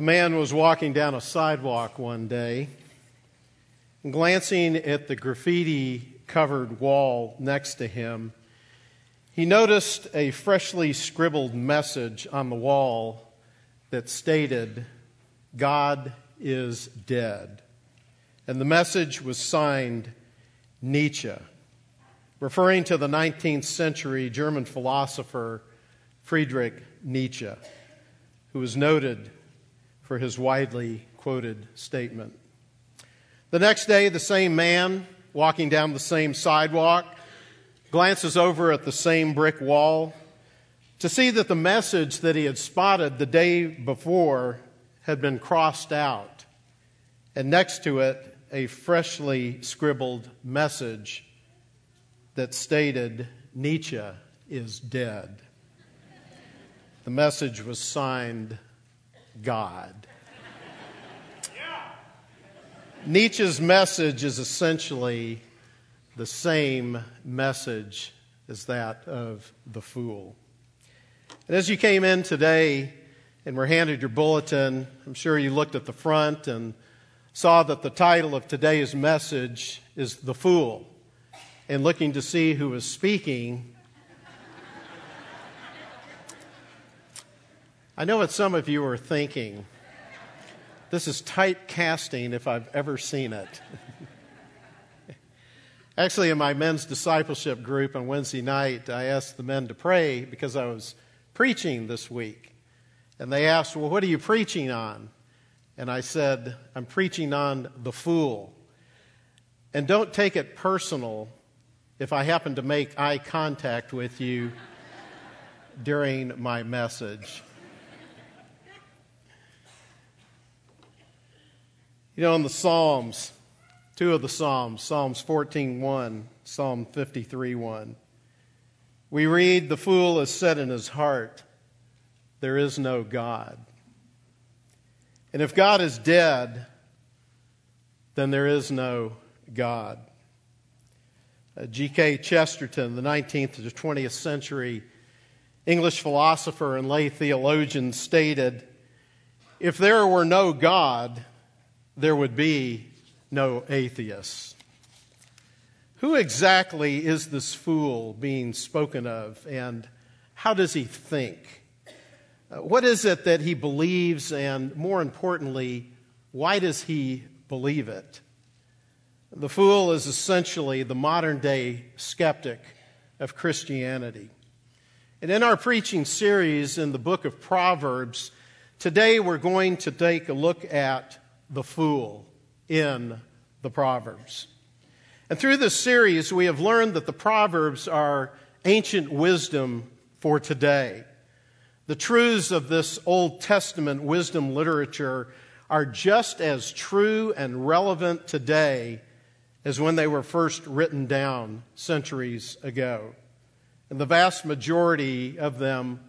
A man was walking down a sidewalk one day, glancing at the graffiti covered wall next to him, he noticed a freshly scribbled message on the wall that stated, God is dead. And the message was signed Nietzsche, referring to the 19th century German philosopher Friedrich Nietzsche, who was noted for his widely quoted statement. The next day, the same man, walking down the same sidewalk, glances over at the same brick wall to see that the message that he had spotted the day before had been crossed out, and next to it, a freshly scribbled message that stated, Nietzsche is dead. The message was signed God. Nietzsche's message is essentially the same message as that of the fool. And as you came in today and were handed your bulletin, I'm sure you looked at the front and saw that the title of today's message is The Fool. And looking to see who was speaking, I know what some of you are thinking. This is typecasting if I've ever seen it. Actually, in my men's discipleship group on Wednesday night, I asked the men to pray because I was preaching this week. And they asked, Well, what are you preaching on? And I said, I'm preaching on the fool. And don't take it personal if I happen to make eye contact with you during my message. You know, in the Psalms, two of the Psalms, Psalms 14:1, Psalm 53:1, we read, "The fool has said in his heart, there is no God." And if God is dead, then there is no God. Uh, G.K. Chesterton, the 19th to 20th century English philosopher and lay theologian, stated If there were no God, there would be no atheists. Who exactly is this fool being spoken of, and how does he think? Uh, what is it that he believes, and more importantly, why does he believe it? The fool is essentially the modern day skeptic of Christianity. And in our preaching series in the book of Proverbs, today we're going to take a look at the fool in the Proverbs. And through this series, we have learned that the Proverbs are ancient wisdom for today. The truths of this Old Testament wisdom literature are just as true and relevant today as when they were first written down centuries ago. And the vast majority of them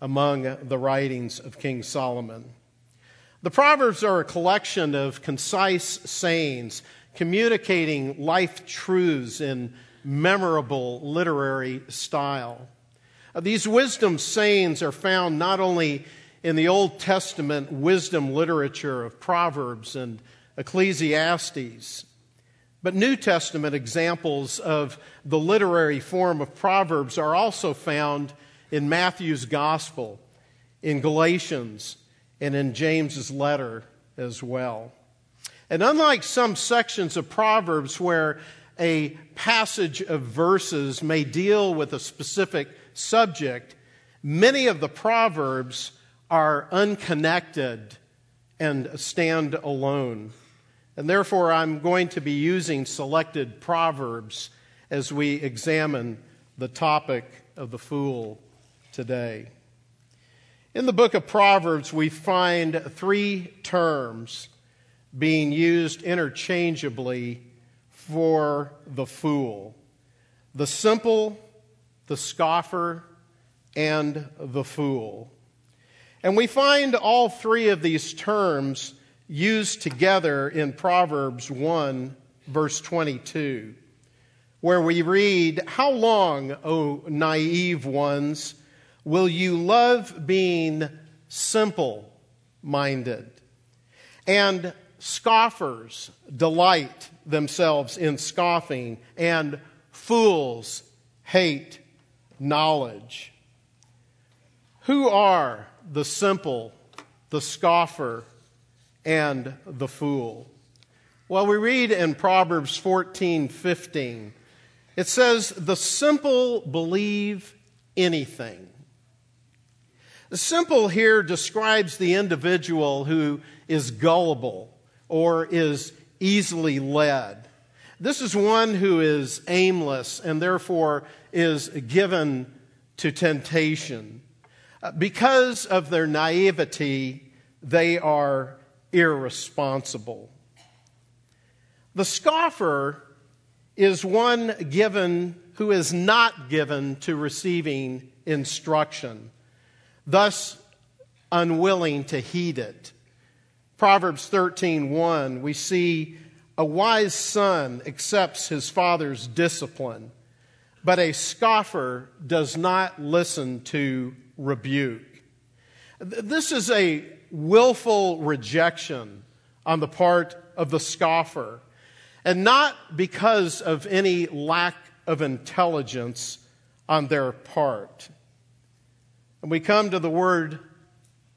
among the writings of King Solomon. The Proverbs are a collection of concise sayings communicating life truths in memorable literary style. Uh, these wisdom sayings are found not only in the Old Testament wisdom literature of Proverbs and Ecclesiastes, but New Testament examples of the literary form of Proverbs are also found in Matthew's Gospel, in Galatians, and in James's letter as well. And unlike some sections of Proverbs where a passage of verses may deal with a specific subject, many of the Proverbs are unconnected and stand alone. And therefore, I'm going to be using selected Proverbs as we examine the topic of the fool today. In the book of Proverbs, we find three terms being used interchangeably for the fool the simple, the scoffer, and the fool. And we find all three of these terms used together in Proverbs 1, verse 22, where we read, How long, O naive ones, Will you love being simple minded. And scoffers delight themselves in scoffing, and fools hate knowledge. Who are the simple, the scoffer, and the fool? Well, we read in Proverbs 14 15, it says, The simple believe anything. Simple here describes the individual who is gullible or is easily led. This is one who is aimless and therefore is given to temptation. Uh, because of their naivety, they are irresponsible. The scoffer is one given who is not given to receiving instruction, thus unwilling to heed it. Proverbs 13:1 we see a wise son accepts his father's discipline, but a scoffer does not listen to rebuke. This is a willful rejection on the part of the scoffer, and not because of any lack of intelligence on their part. And we come to the word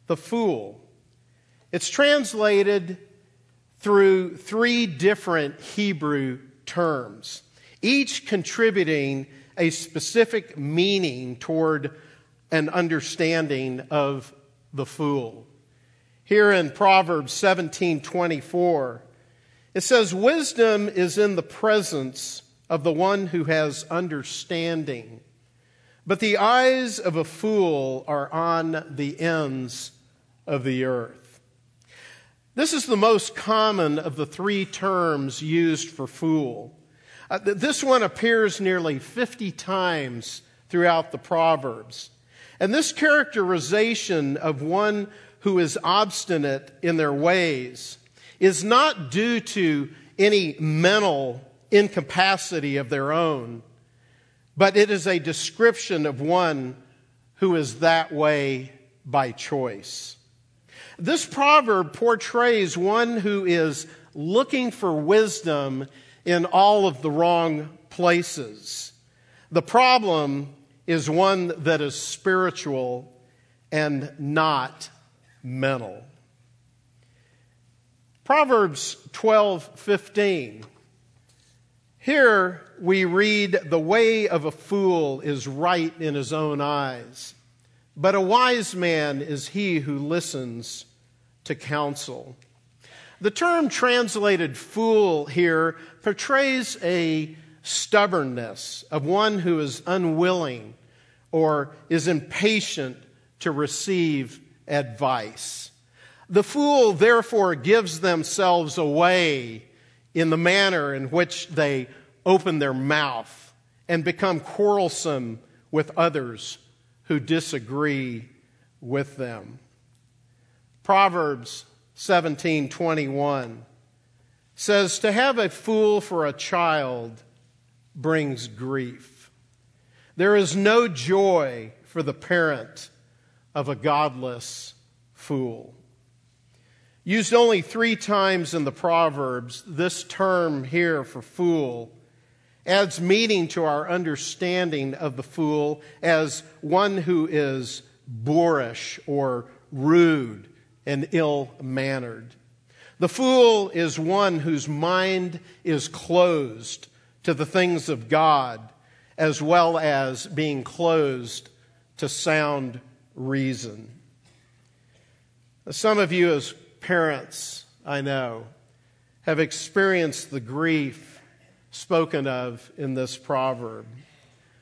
the fool. It's translated through three different Hebrew terms, each contributing a specific meaning toward an understanding of the fool. Here in Proverbs 17:24, it says wisdom is in the presence of the one who has understanding, but the eyes of a fool are on the ends of the earth. This is the most common of the three terms used for fool. Uh, this one appears nearly 50 times throughout the Proverbs. And this characterization of one who is obstinate in their ways is not due to any mental incapacity of their own, but it is a description of one who is that way by choice. This proverb portrays one who is looking for wisdom in all of the wrong places. The problem is one that is spiritual and not mental. Proverbs 12:15 Here we read the way of a fool is right in his own eyes but a wise man is he who listens to counsel. The term translated fool here portrays a stubbornness of one who is unwilling or is impatient to receive advice. The fool therefore gives themselves away in the manner in which they open their mouth and become quarrelsome with others who disagree with them. Proverbs 17:21 says to have a fool for a child brings grief. There is no joy for the parent of a godless fool. Used only 3 times in the Proverbs, this term here for fool adds meaning to our understanding of the fool as one who is boorish or rude and ill mannered. The fool is one whose mind is closed to the things of God as well as being closed to sound reason. Some of you, as parents, I know, have experienced the grief spoken of in this proverb,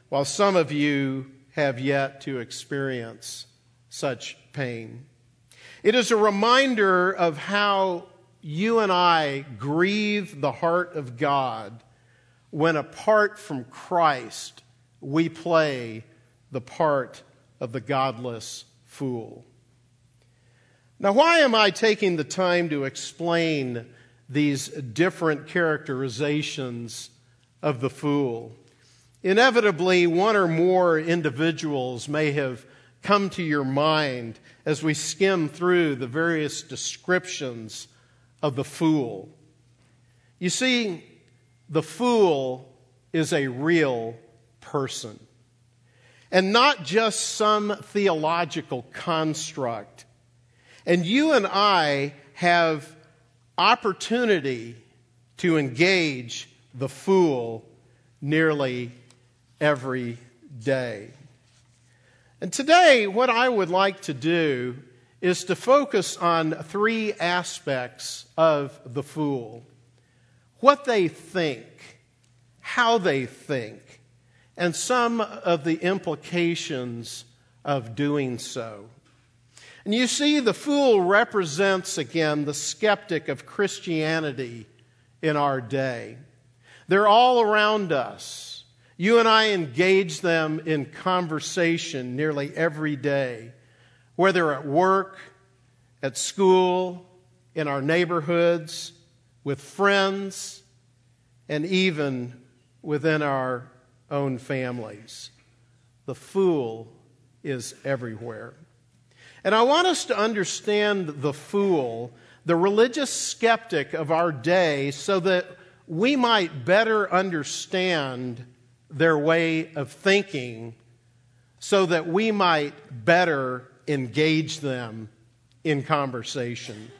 while some of you have yet to experience such pain. It is a reminder of how you and I grieve the heart of God when, apart from Christ, we play the part of the godless fool. Now, why am I taking the time to explain these different characterizations of the fool? Inevitably, one or more individuals may have come to your mind as we skim through the various descriptions of the fool? You see, the fool is a real person and not just some theological construct. And you and I have opportunity to engage the fool nearly every day. And today, what I would like to do is to focus on three aspects of the fool what they think, how they think, and some of the implications of doing so. And you see, the fool represents again the skeptic of Christianity in our day. They're all around us. You and I engage them in conversation nearly every day, whether at work, at school, in our neighborhoods, with friends, and even within our own families. The fool is everywhere. And I want us to understand the fool, the religious skeptic of our day, so that we might better understand their way of thinking, so that we might better engage them in conversation.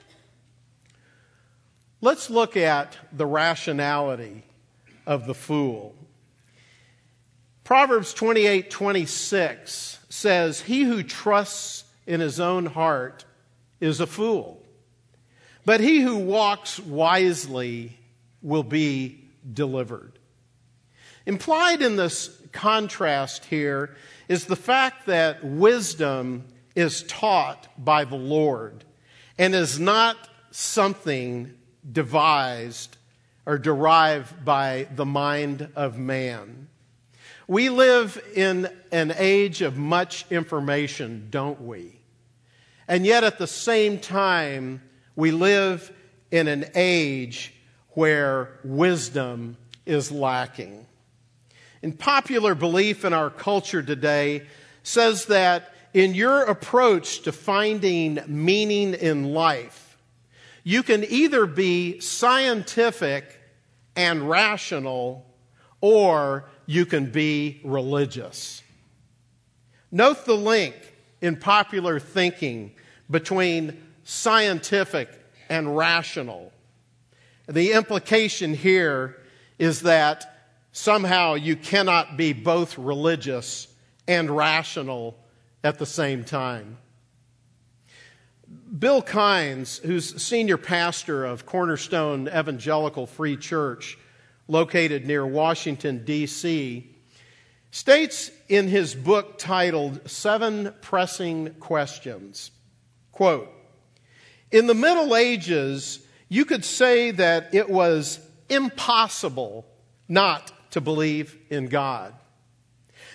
Let's look at the rationality of the fool. Proverbs 28 26 says, He who trusts in his own heart is a fool, but he who walks wisely will be delivered. Implied in this contrast here is the fact that wisdom is taught by the Lord and is not something devised or derived by the mind of man. We live in an age of much information, don't we? And yet at the same time, we live in an age where wisdom is lacking. And popular belief in our culture today says that in your approach to finding meaning in life, you can either be scientific and rational or you can be religious. Note the link in popular thinking between scientific and rational. The implication here is that somehow you cannot be both religious and rational at the same time. Bill Kynes, who's senior pastor of Cornerstone Evangelical Free Church, located near Washington, D.C., states in his book titled Seven Pressing Questions, quote, In the Middle Ages, you could say that it was impossible not to believe in God.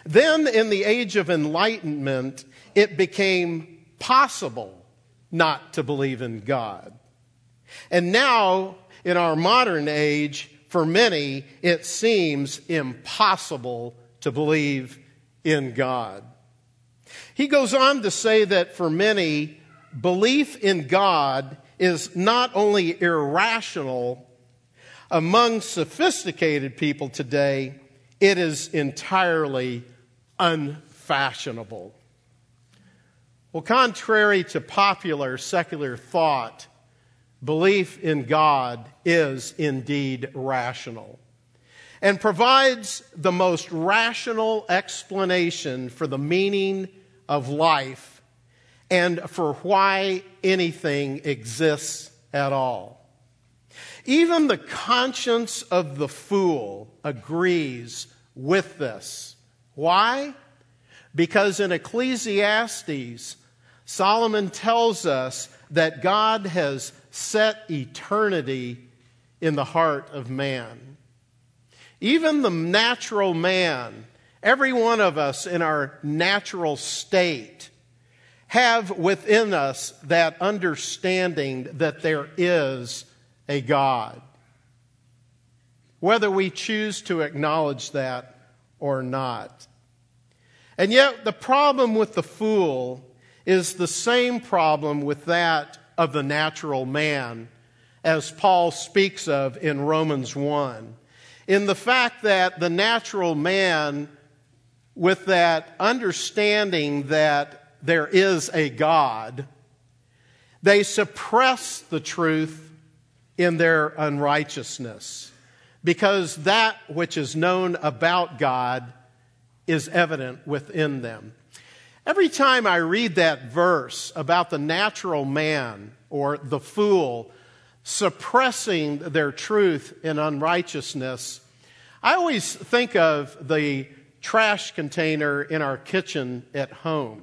Then, in the age of enlightenment, it became possible not to believe in God. And now, in our modern age, for many, it seems impossible to believe in God. He goes on to say that for many, belief in God is not only irrational, among sophisticated people today, it is entirely unfashionable. Well, contrary to popular secular thought, belief in God is indeed rational and provides the most rational explanation for the meaning of life and for why anything exists at all. Even the conscience of the fool agrees with this. Why? Because in Ecclesiastes, Solomon tells us that God has set eternity in the heart of man. Even the natural man, every one of us in our natural state, have within us that understanding that there is a God. Whether we choose to acknowledge that or not. And yet, the problem with the fool is the same problem with that of the natural man, as Paul speaks of in Romans 1. In the fact that the natural man, with that understanding that there is a God, they suppress the truth in their unrighteousness because that which is known about God is evident within them. Every time I read that verse about the natural man or the fool suppressing their truth in unrighteousness, I always think of the trash container in our kitchen at home.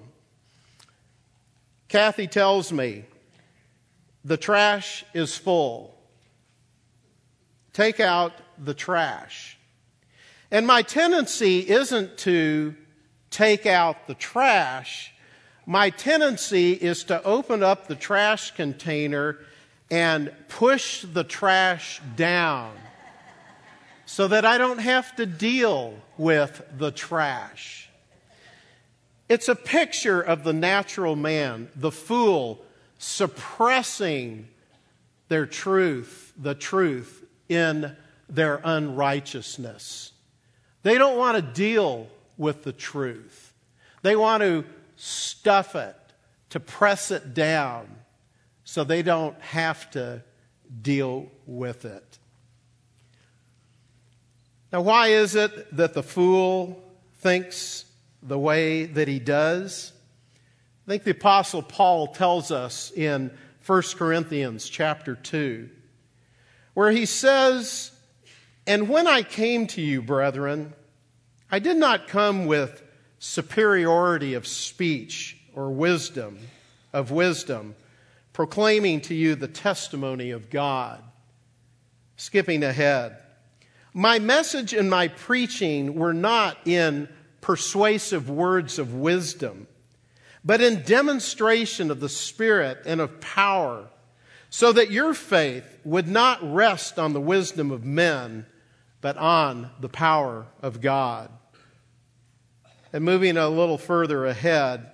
Kathy tells me the trash is full. Take out the trash. And my tendency isn't to take out the trash. My tendency is to open up the trash container and push the trash down so that I don't have to deal with the trash. It's a picture of the natural man, the fool, suppressing their truth, the truth, in their unrighteousness. They don't want to deal with the truth. They want to stuff it, to press it down, so they don't have to deal with it. Now, why is it that the fool thinks the way that he does? I think the apostle Paul tells us in 1 Corinthians chapter 2 where he says, "And when I came to you, brethren, I did not come with superiority of speech or wisdom, of wisdom, proclaiming to you the testimony of God." Skipping ahead. My message and my preaching were not in persuasive words of wisdom, but in demonstration of the Spirit and of power, so that your faith would not rest on the wisdom of men, but on the power of God. And moving a little further ahead,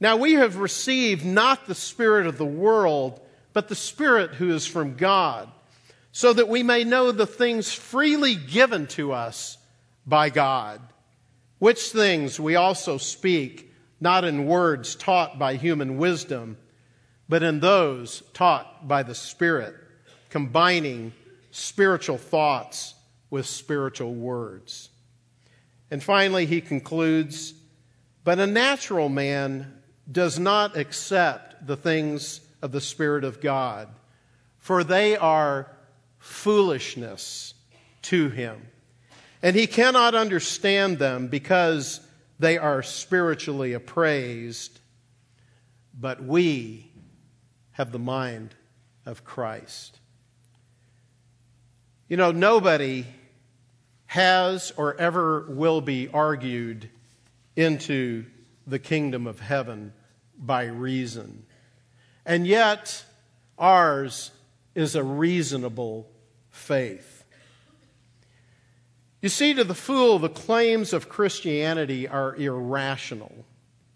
now we have received not the Spirit of the world, but the Spirit who is from God so that we may know the things freely given to us by God, which things we also speak, not in words taught by human wisdom, but in those taught by the Spirit, combining spiritual thoughts with spiritual words. And finally, he concludes But a natural man does not accept the things of the Spirit of God, for they are foolishness to him. And he cannot understand them because they are spiritually appraised. But we have the mind of Christ. You know, nobody has or ever will be argued into the kingdom of heaven by reason. And yet, ours is a reasonable faith. You see, to the fool, the claims of Christianity are irrational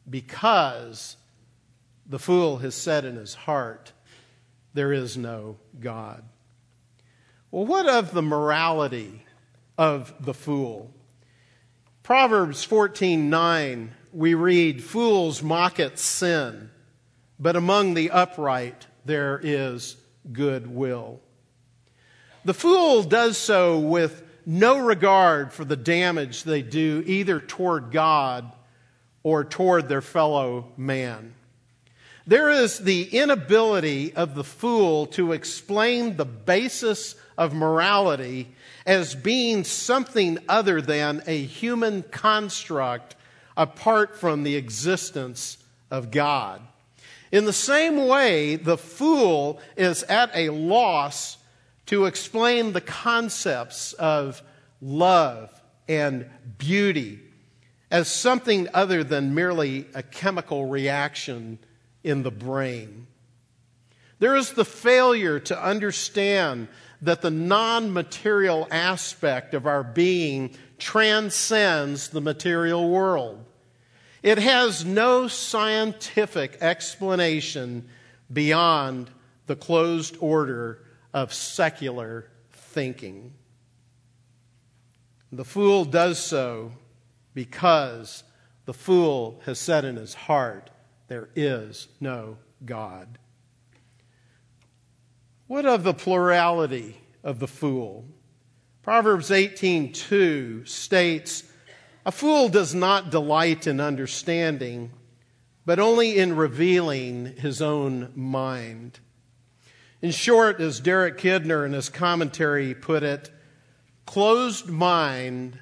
because the fool has said in his heart, There is no God. Well, what of the morality of the fool? Proverbs 14:9 we read fools mock at sin but among the upright there is goodwill. The fool does so with no regard for the damage they do either toward God or toward their fellow man. There is the inability of the fool to explain the basis of morality as being something other than a human construct apart from the existence of God. In the same way, the fool is at a loss to explain the concepts of love and beauty as something other than merely a chemical reaction in the brain. There is the failure to understand that the non material aspect of our being transcends the material world. It has no scientific explanation beyond the closed order of secular thinking. The fool does so because the fool has said in his heart, There is no God. What of the plurality of the fool? Proverbs 18:2 states, "A fool does not delight in understanding, but only in revealing his own mind." In short, as Derek Kidner in his commentary put it, closed mind,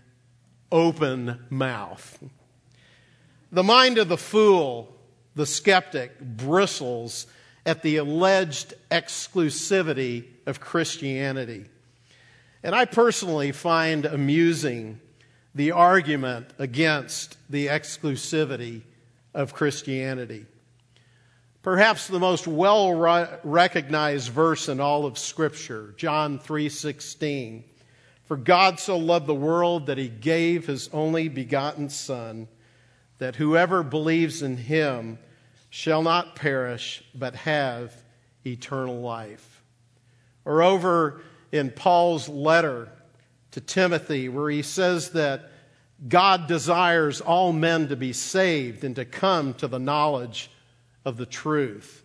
open mouth. The mind of the fool, the skeptic, bristles at the alleged exclusivity of Christianity. And I personally find amusing the argument against the exclusivity of Christianity. Perhaps the most well recognized verse in all of scripture, John 3:16. For God so loved the world that he gave his only begotten son that whoever believes in him shall not perish, but have eternal life. Or over in Paul's letter to Timothy, where he says that God desires all men to be saved and to come to the knowledge of the truth.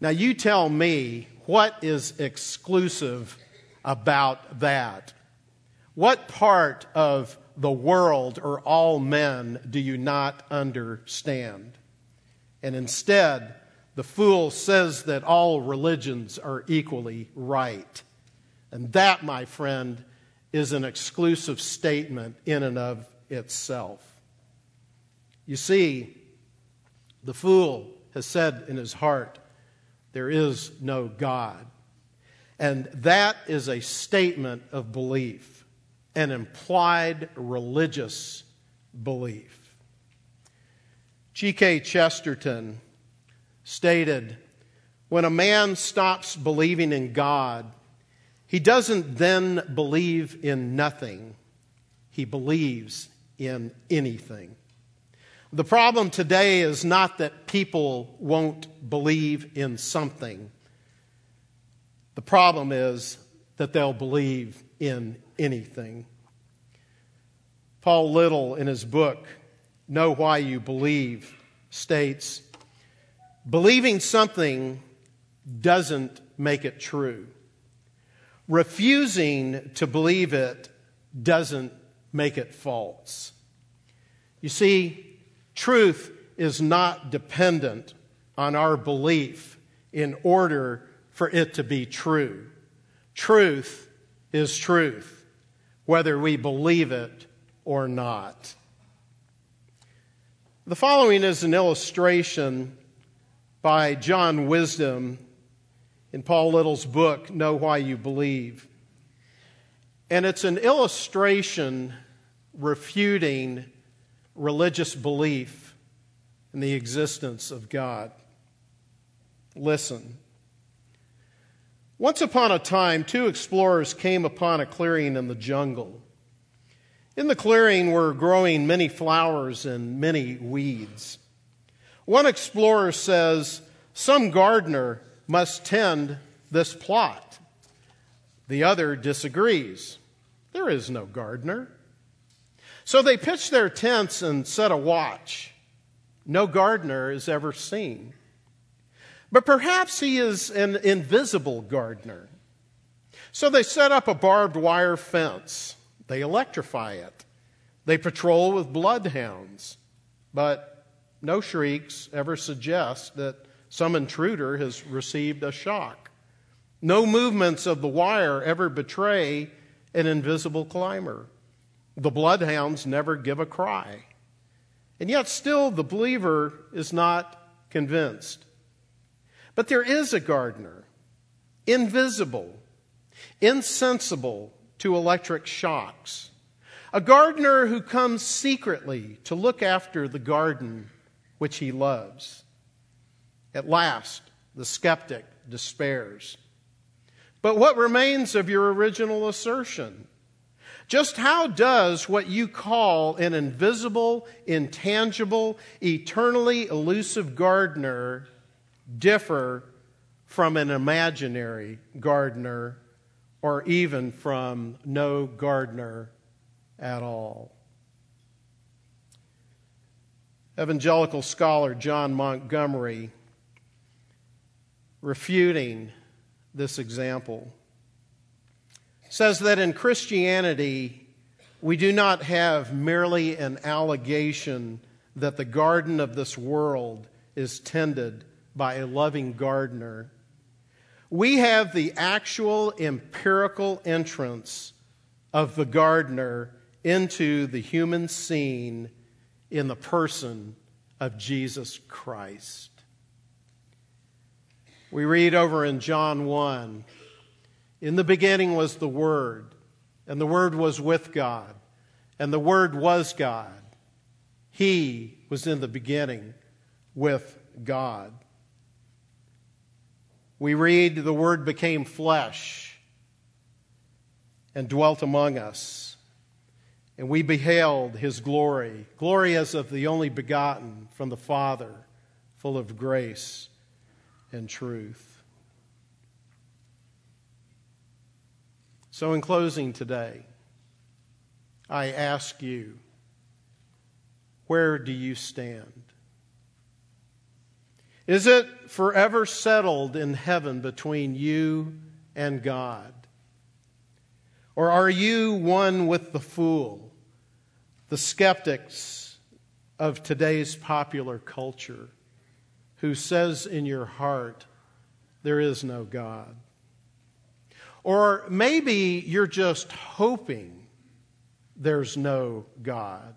Now, you tell me what is exclusive about that? What part of the world or all men do you not understand? And instead, the fool says that all religions are equally right. And that, my friend, is an exclusive statement in and of itself. You see, the fool has said in his heart, There is no God. And that is a statement of belief, an implied religious belief. G.K. Chesterton stated when a man stops believing in God, he doesn't then believe in nothing, he believes in anything. The problem today is not that people won't believe in something. The problem is that they'll believe in anything. Paul Little, in his book, Know Why You Believe states believing something doesn't make it true. Refusing to believe it doesn't make it false. You see, truth is not dependent on our belief in order for it to be true. Truth is truth, whether we believe it or not. The following is an illustration by John Wisdom in Paul Little's book, Know Why You Believe. And it's an illustration refuting religious belief in the existence of God. Listen. Once upon a time, two explorers came upon a clearing in the jungle. In the clearing were growing many flowers and many weeds. One explorer says, Some gardener must tend this plot. The other disagrees. There is no gardener. So they pitch their tents and set a watch. No gardener is ever seen. But perhaps he is an invisible gardener. So they set up a barbed wire fence they electrify it. They patrol with bloodhounds. But no shrieks ever suggest that some intruder has received a shock. No movements of the wire ever betray an invisible climber. The bloodhounds never give a cry. And yet, still, the believer is not convinced. But there is a gardener, invisible, insensible to electric shocks. A gardener who comes secretly to look after the garden which he loves. At last, the skeptic despairs. But what remains of your original assertion? Just how does what you call an invisible, intangible, eternally elusive gardener differ from an imaginary gardener or even from no gardener at all? Evangelical scholar John Montgomery, refuting this example, says that in Christianity, we do not have merely an allegation that the garden of this world is tended by a loving gardener. We have the actual empirical entrance of the gardener into the human scene in the person of Jesus Christ. We read over in John 1 in the beginning was the Word, and the Word was with God, and the Word was God. He was in the beginning with God. We read, the Word became flesh and dwelt among us, and we beheld his glory, glory as of the only begotten from the Father, full of grace and truth. So, in closing today, I ask you, where do you stand? Is it forever settled in heaven between you and God? Or are you one with the fool, the skeptics of today's popular culture, who says in your heart, there is no God? Or maybe you're just hoping there's no God.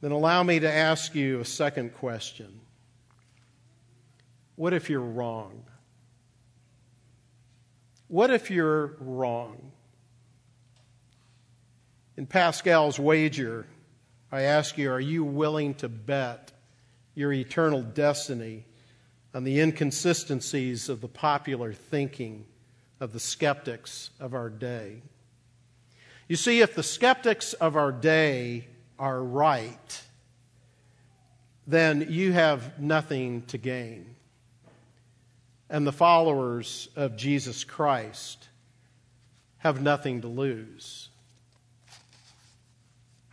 Then allow me to ask you a second question. What if you're wrong? What if you're wrong? In Pascal's wager, I ask you, are you willing to bet your eternal destiny on the inconsistencies of the popular thinking of the skeptics of our day. You see, if the skeptics of our day are right, then you have nothing to gain. And the followers of Jesus Christ have nothing to lose.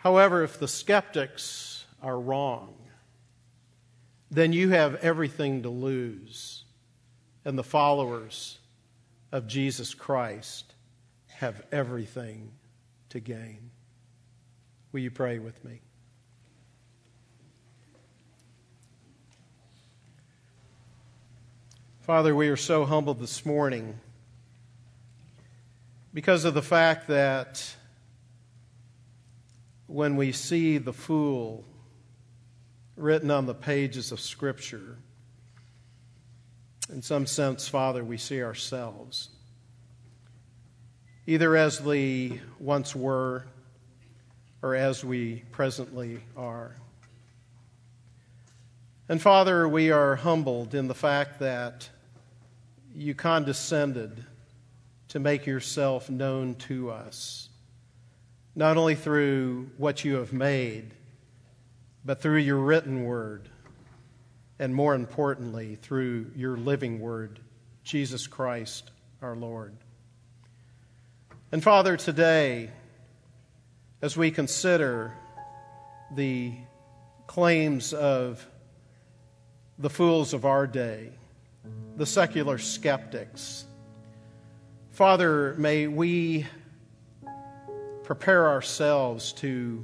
However, if the skeptics are wrong, then you have everything to lose. And the followers of Jesus Christ have everything to gain. Will you pray with me? Father, we are so humbled this morning because of the fact that when we see the fool written on the pages of Scripture. In some sense, Father, we see ourselves either as we once were or as we presently are. And Father, we are humbled in the fact that you condescended to make yourself known to us, not only through what you have made but through your written word, and more importantly, through your living word, Jesus Christ our Lord. And Father, today, as we consider the claims of the fools of our day, the secular skeptics, Father, may we prepare ourselves to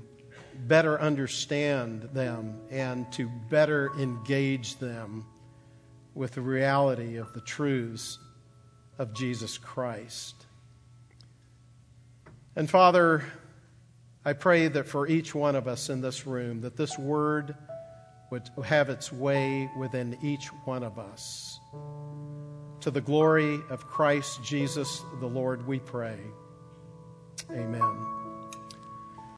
better understand them and to better engage them with the reality of the truths of Jesus Christ. And Father, I pray that for each one of us in this room, that this word would have its way within each one of us. To the glory of Christ Jesus the Lord, we pray. Amen.